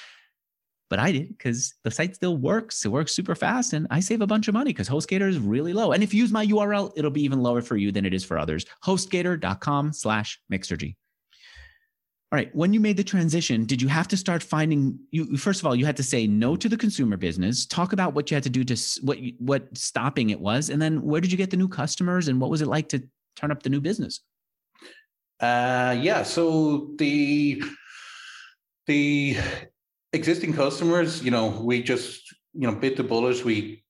but I did because the site still works. It works super fast and I save a bunch of money because HostGator is really low. And if you use my URL, it'll be even lower for you than it is for others. HostGator.com slash Mixergy. All right. When you made the transition, did you have to start finding you first of all, you had to say no to the consumer business, talk about what you had to do to what what stopping it was, and then where did you get the new customers and what was it like to turn up the new business? Uh yeah, so the the existing customers, you know, we just, you know, bit the bullet. We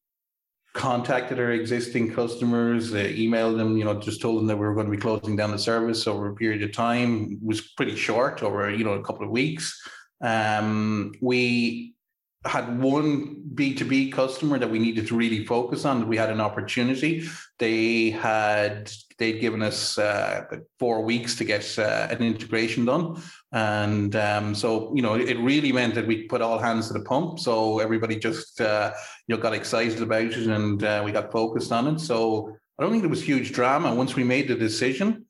contacted our existing customers, uh, emailed them, you know, just told them that we were going to be closing down the service over a period of time. It was pretty short, over you know a couple of weeks. Um, we had one B2B customer that we needed to really focus on. that We had an opportunity. They had they'd given us uh, four weeks to get uh, an integration done, and um, so you know it really meant that we put all hands to the pump. So everybody just uh, you know got excited about it, and uh, we got focused on it. So I don't think there was huge drama once we made the decision.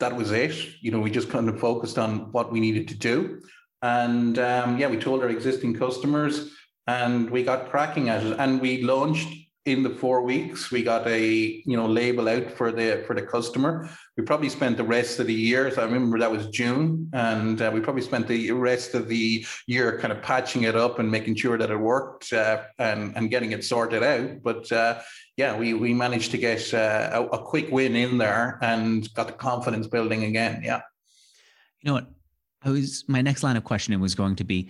That was it. You know, we just kind of focused on what we needed to do. And um, yeah, we told our existing customers and we got cracking at it. And we launched in the four weeks. We got a you know label out for the for the customer. We probably spent the rest of the year. So I remember that was June, and uh, we probably spent the rest of the year kind of patching it up and making sure that it worked uh, and and getting it sorted out. But uh, yeah, we we managed to get uh, a, a quick win in there and got the confidence building again. Yeah. You know what? I was my next line of questioning was going to be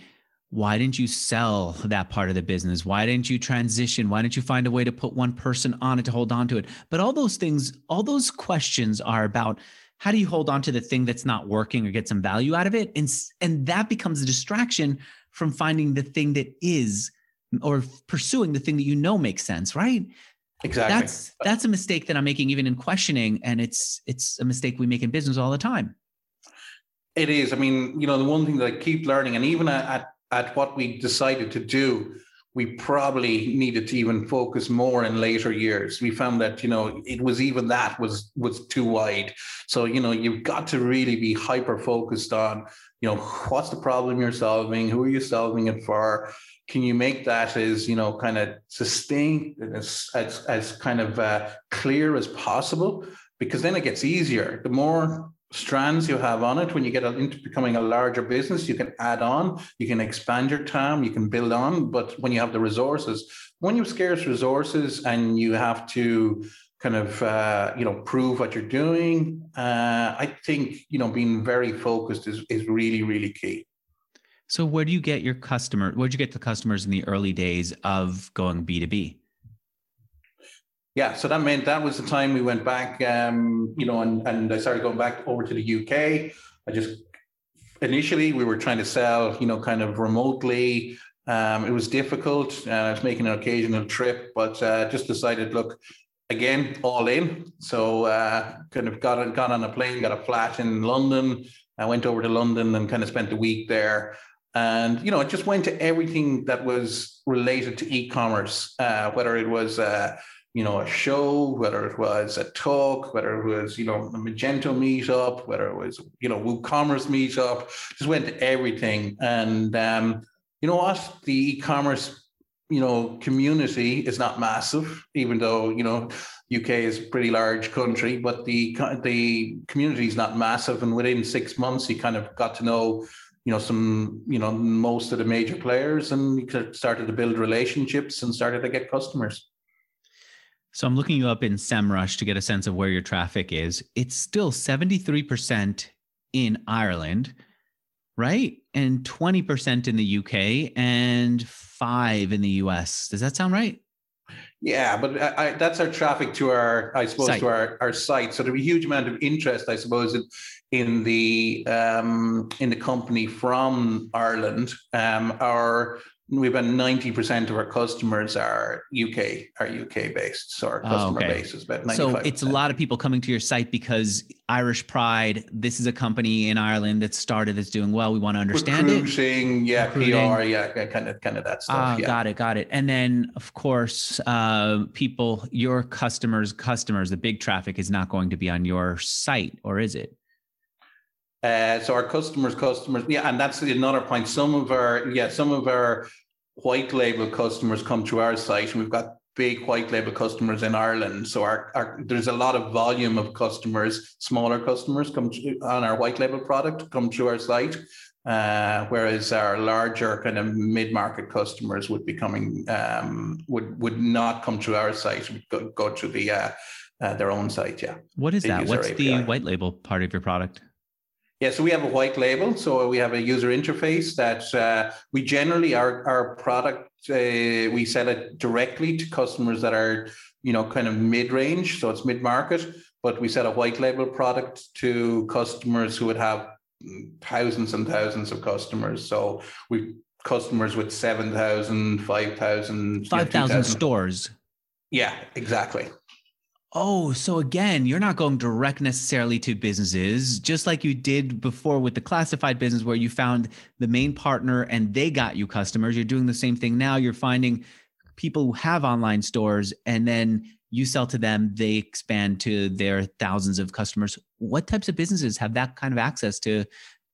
why didn't you sell that part of the business? Why didn't you transition? Why didn't you find a way to put one person on it to hold on to it? But all those things, all those questions are about how do you hold on to the thing that's not working or get some value out of it? And, and that becomes a distraction from finding the thing that is or pursuing the thing that you know makes sense, right? Exactly. That's that's a mistake that I'm making even in questioning. And it's it's a mistake we make in business all the time. It is. I mean, you know, the one thing that I keep learning, and even at, at what we decided to do, we probably needed to even focus more in later years. We found that, you know, it was even that was was too wide. So, you know, you've got to really be hyper focused on, you know, what's the problem you're solving? Who are you solving it for? Can you make that as, you know, kind of sustained as, as, as kind of uh, clear as possible? Because then it gets easier. The more strands you have on it. When you get into becoming a larger business you can add on you can expand your time you can build on. But when you have the resources when you have scarce resources and you have to kind of uh, you know prove what you're doing uh, i think you know being very focused is, is really really key. So where do you get your customer where do you get the customers in the early days of going b2b yeah, so that meant that was the time we went back, um, you know, and, and I started going back over to the UK. I just initially we were trying to sell, you know, kind of remotely. Um, it was difficult. and I was making an occasional trip, but uh, just decided, look, again, all in. So uh, kind of got got on a plane, got a flat in London. I went over to London and kind of spent a week there. And you know, it just went to everything that was related to e-commerce, uh, whether it was uh, you know, a show, whether it was a talk, whether it was, you know, a Magento meetup, whether it was, you know, WooCommerce meetup, just went to everything. And um, you know what? The e-commerce, you know, community is not massive, even though, you know, UK is a pretty large country, but the the community is not massive. And within six months, you kind of got to know, you know, some, you know, most of the major players and you started to build relationships and started to get customers. So I'm looking you up in SEMrush to get a sense of where your traffic is. It's still 73% in Ireland, right? And 20% in the UK and 5 in the US. Does that sound right? Yeah, but I, I, that's our traffic to our, I suppose, site. to our, our site. So there'll be a huge amount of interest, I suppose, in, in the um, in the company from Ireland. Um, our we've about 90% of our customers are UK are UK based. So our oh, customer okay. base is about 95%. So it's a lot of people coming to your site because Irish Pride, this is a company in Ireland that started that's doing well. We want to understand Recruiting, it. Yeah, Recruiting. PR, yeah, kind of kind of that stuff. Uh, yeah. Got it, got it. And then of course, uh, people, your customers, customers, the big traffic is not going to be on your site, or is it? Uh, so our customers, customers, yeah, and that's another point. Some of our, yeah, some of our white label customers come to our site, and we've got big white label customers in Ireland. So our, our, there's a lot of volume of customers, smaller customers come on our white label product, come to our site. Uh, whereas our larger kind of mid-market customers would be coming um, would would not come to our site, would go, go through the uh, uh, their own site. Yeah. What is they that? What's the white label part of your product? Yeah, so we have a white label. So we have a user interface that uh, we generally our our product uh, we sell it directly to customers that are you know kind of mid range, so it's mid market. But we sell a white label product to customers who would have thousands and thousands of customers. So we customers with 7,000, 5,000, 5,000 stores. Yeah, exactly. Oh, so again, you're not going direct necessarily to businesses, just like you did before with the classified business where you found the main partner and they got you customers. You're doing the same thing now. You're finding people who have online stores and then you sell to them, they expand to their thousands of customers. What types of businesses have that kind of access to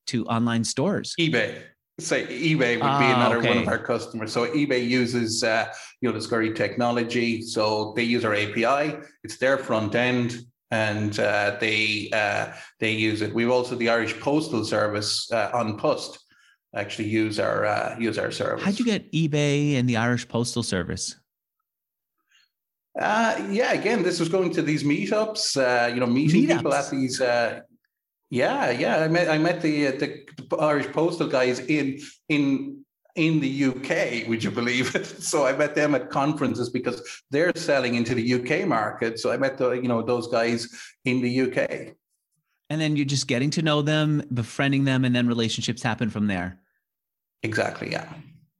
to online stores? eBay say eBay would be another okay. one of our customers. So eBay uses uh, you know the Scurri technology. So they use our API. It's their front end, and uh, they uh, they use it. We've also the Irish Postal Service uh, An Post actually use our uh, use our service. How'd you get eBay and the Irish Postal Service? Uh, yeah, again, this was going to these meetups. Uh, you know, meeting meetups. people at these. Yeah, yeah. I met I met the, uh, the Irish postal guys in in in the UK, would you believe it? So I met them at conferences because they're selling into the UK market. So I met the you know those guys in the UK. And then you're just getting to know them, befriending them, and then relationships happen from there. Exactly. Yeah.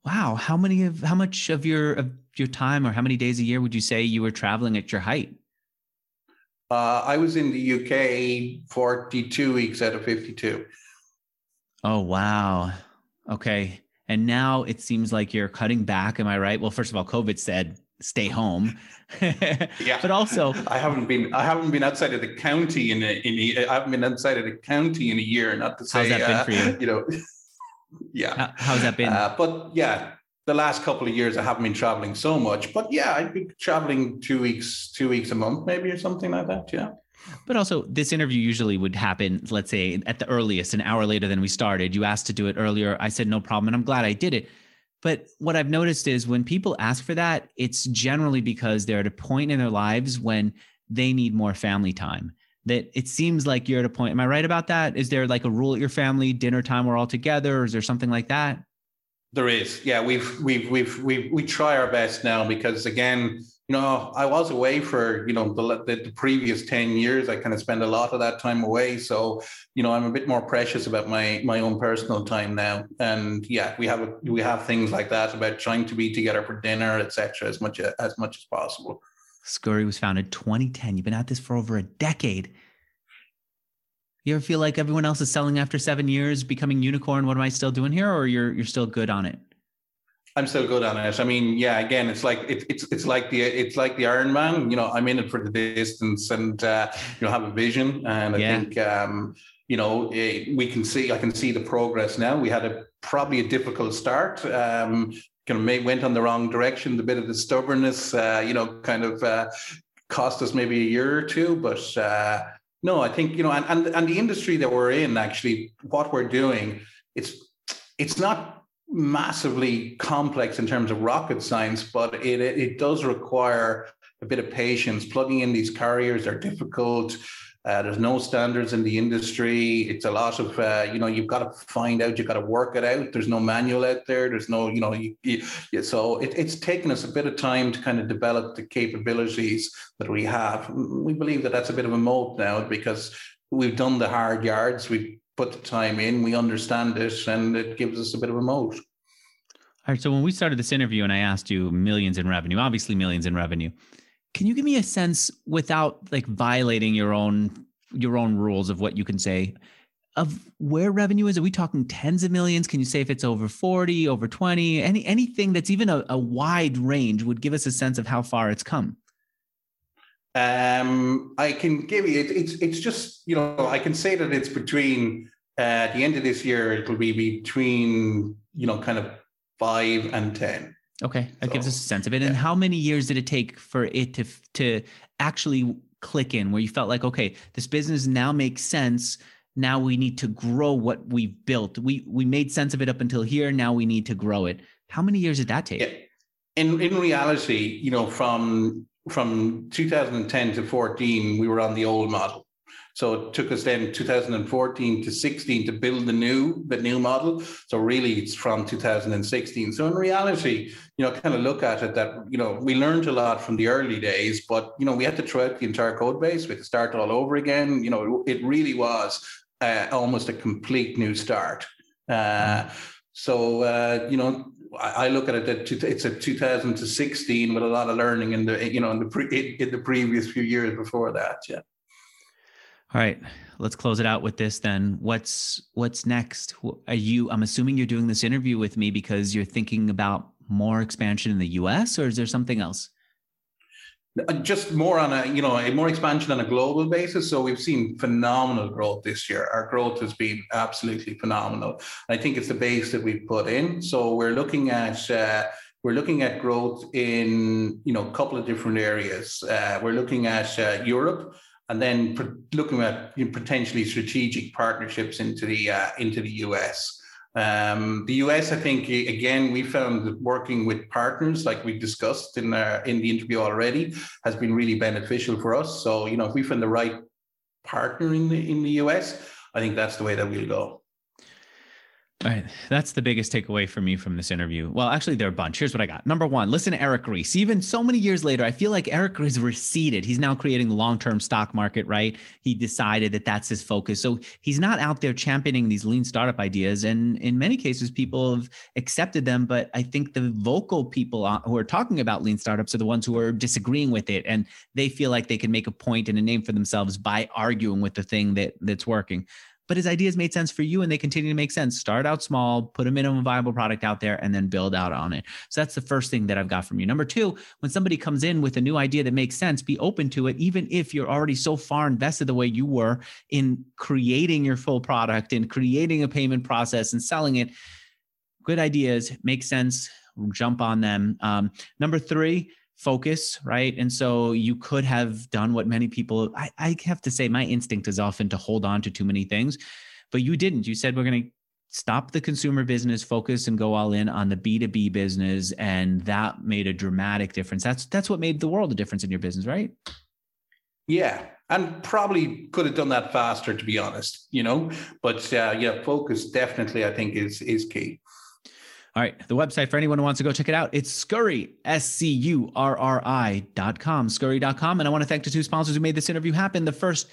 Wow. How many of how much of your of your time or how many days a year would you say you were traveling at your height? Uh, I was in the UK 42 weeks out of 52. Oh, wow. Okay. And now it seems like you're cutting back. Am I right? Well, first of all, COVID said stay home. yeah. But also, I haven't been I haven't been outside of the county in a, in a, I haven't been outside of the county in a year. Not to say how's that uh, been for you? You know, yeah. How, how's that been? Uh, but yeah, the last couple of years I haven't been traveling so much, but yeah, I'd be traveling two weeks, two weeks a month, maybe or something like that. Yeah. But also, this interview usually would happen, let's say, at the earliest, an hour later than we started. You asked to do it earlier. I said, no problem. And I'm glad I did it. But what I've noticed is when people ask for that, it's generally because they're at a point in their lives when they need more family time. That it seems like you're at a point. Am I right about that? Is there like a rule at your family, dinner time, we're all together? Or is there something like that? There is, yeah. We've we've we've we we try our best now because again, you know, I was away for you know the, the, the previous ten years. I kind of spend a lot of that time away, so you know I'm a bit more precious about my my own personal time now. And yeah, we have we have things like that about trying to be together for dinner, etc. As much as much as possible. Scurri was founded 2010. You've been at this for over a decade. You ever feel like everyone else is selling after seven years, becoming unicorn? What am I still doing here, or you're you're still good on it? I'm still good on it. I mean, yeah, again, it's like it, it's it's like the it's like the Iron Man. You know, I'm in it for the distance, and uh, you know, have a vision. And I yeah. think um, you know it, eh, we can see. I can see the progress now. We had a probably a difficult start. Um, kind of may, went on the wrong direction. The bit of the stubbornness, uh, you know, kind of uh, cost us maybe a year or two, but. Uh, no, I think you know, and, and and the industry that we're in, actually, what we're doing, it's it's not massively complex in terms of rocket science, but it it does require a bit of patience. Plugging in these carriers are difficult. Uh, there's no standards in the industry. It's a lot of, uh, you know, you've got to find out, you've got to work it out. There's no manual out there. There's no, you know, you, you, so it, it's taken us a bit of time to kind of develop the capabilities that we have. We believe that that's a bit of a moat now because we've done the hard yards. We've put the time in, we understand it, and it gives us a bit of a moat. All right. So when we started this interview and I asked you millions in revenue, obviously millions in revenue, can you give me a sense without like violating your own your own rules of what you can say of where revenue is? Are we talking tens of millions? Can you say if it's over 40, over 20? Any anything that's even a, a wide range would give us a sense of how far it's come. Um, I can give you it, it's it's just you know I can say that it's between uh, at the end of this year it will be between you know kind of five and ten Okay, that so, gives us a sense of it. And how many years did it take for it to to actually click in, where you felt like, okay, this business now makes sense. Now we need to grow what we've built. We we made sense of it up until here. Now we need to grow it. How many years did that take? Yeah. In in reality, you know, from from 2010 to 14, we were on the old model. So it took us then 2014 to 16 to build the new the new model. So really, it's from 2016. So in reality, you know, kind of look at it that you know we learned a lot from the early days, but you know we had to throw out the entire code base. We had to start all over again. You know, it really was uh, almost a complete new start. Uh, so uh, you know, I look at it that it's a 2000 to 16 with a lot of learning in the you know in the pre, in the previous few years before that. Yeah. All right, let's close it out with this then. What's what's next? Are you? I'm assuming you're doing this interview with me because you're thinking about more expansion in the U.S. or is there something else? Uh, just more on a you know a more expansion on a global basis. So we've seen phenomenal growth this year. Our growth has been absolutely phenomenal. I think it's the base that we've put in. So we're looking at. Uh, we're looking at growth in you know a couple of different areas. Uh, we're looking at uh, Europe and then looking at you know, potentially strategic partnerships into the uh, into the US. Um, the US, I think, again, we found that working with partners, like we discussed in our, in the interview already, has been really beneficial for us. So, you know, if we find the right partner in the in the US, I think that's the way that we'll go. All right. That's the biggest takeaway for me from this interview. Well, actually, there are a bunch. Here's what I got. Number one, listen to Eric Ries. Even so many years later, I feel like Eric Ries receded. He's now creating the long term stock market, right? He decided that that's his focus. So he's not out there championing these lean startup ideas. And in many cases, people have accepted them. But I think the vocal people who are talking about lean startups are the ones who are disagreeing with it. And they feel like they can make a point and a name for themselves by arguing with the thing that, that's working but his ideas made sense for you and they continue to make sense. Start out small, put a minimum viable product out there, and then build out on it. So that's the first thing that I've got from you. Number two, when somebody comes in with a new idea that makes sense, be open to it, even if you're already so far invested the way you were in creating your full product and creating a payment process and selling it. Good ideas make sense. Jump on them. Um, number three, focus, right? And so you could have done what many people, I, I have to say, my instinct is often to hold on to too many things, but you didn't. You said, we're going to stop the consumer business focus and go all in on the b2b business and that made a dramatic difference that's that's what made the world a difference in your business right yeah and probably could have done that faster to be honest you know but uh, yeah focus definitely i think is is key all right. The website for anyone who wants to go check it out, it's Scurri, S C U R R I dot com, scurri.com. And I want to thank the two sponsors who made this interview happen. The first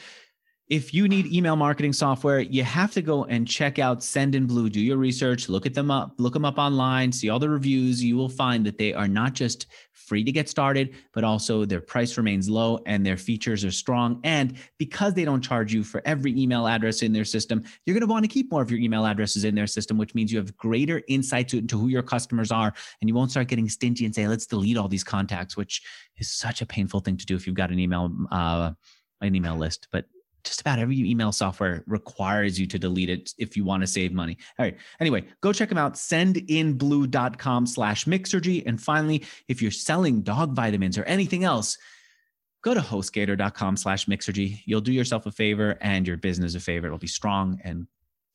if you need email marketing software, you have to go and check out Sendinblue. Do your research, look at them up, look them up online, see all the reviews. You will find that they are not just free to get started, but also their price remains low and their features are strong. And because they don't charge you for every email address in their system, you're going to want to keep more of your email addresses in their system, which means you have greater insights into who your customers are. And you won't start getting stingy and say, let's delete all these contacts, which is such a painful thing to do if you've got an email, uh, an email list. But just about every email software requires you to delete it if you want to save money. All right. Anyway, go check them out. Sendinblue.com slash Mixergy. And finally, if you're selling dog vitamins or anything else, go to hostgator.com slash Mixergy. You'll do yourself a favor and your business a favor. It'll be strong and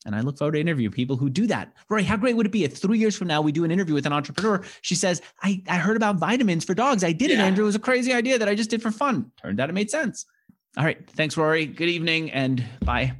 and I look forward to interview people who do that. Roy, how great would it be if three years from now we do an interview with an entrepreneur? She says, I, I heard about vitamins for dogs. I did yeah. it, Andrew. It was a crazy idea that I just did for fun. Turned out it made sense. All right. Thanks, Rory. Good evening and bye.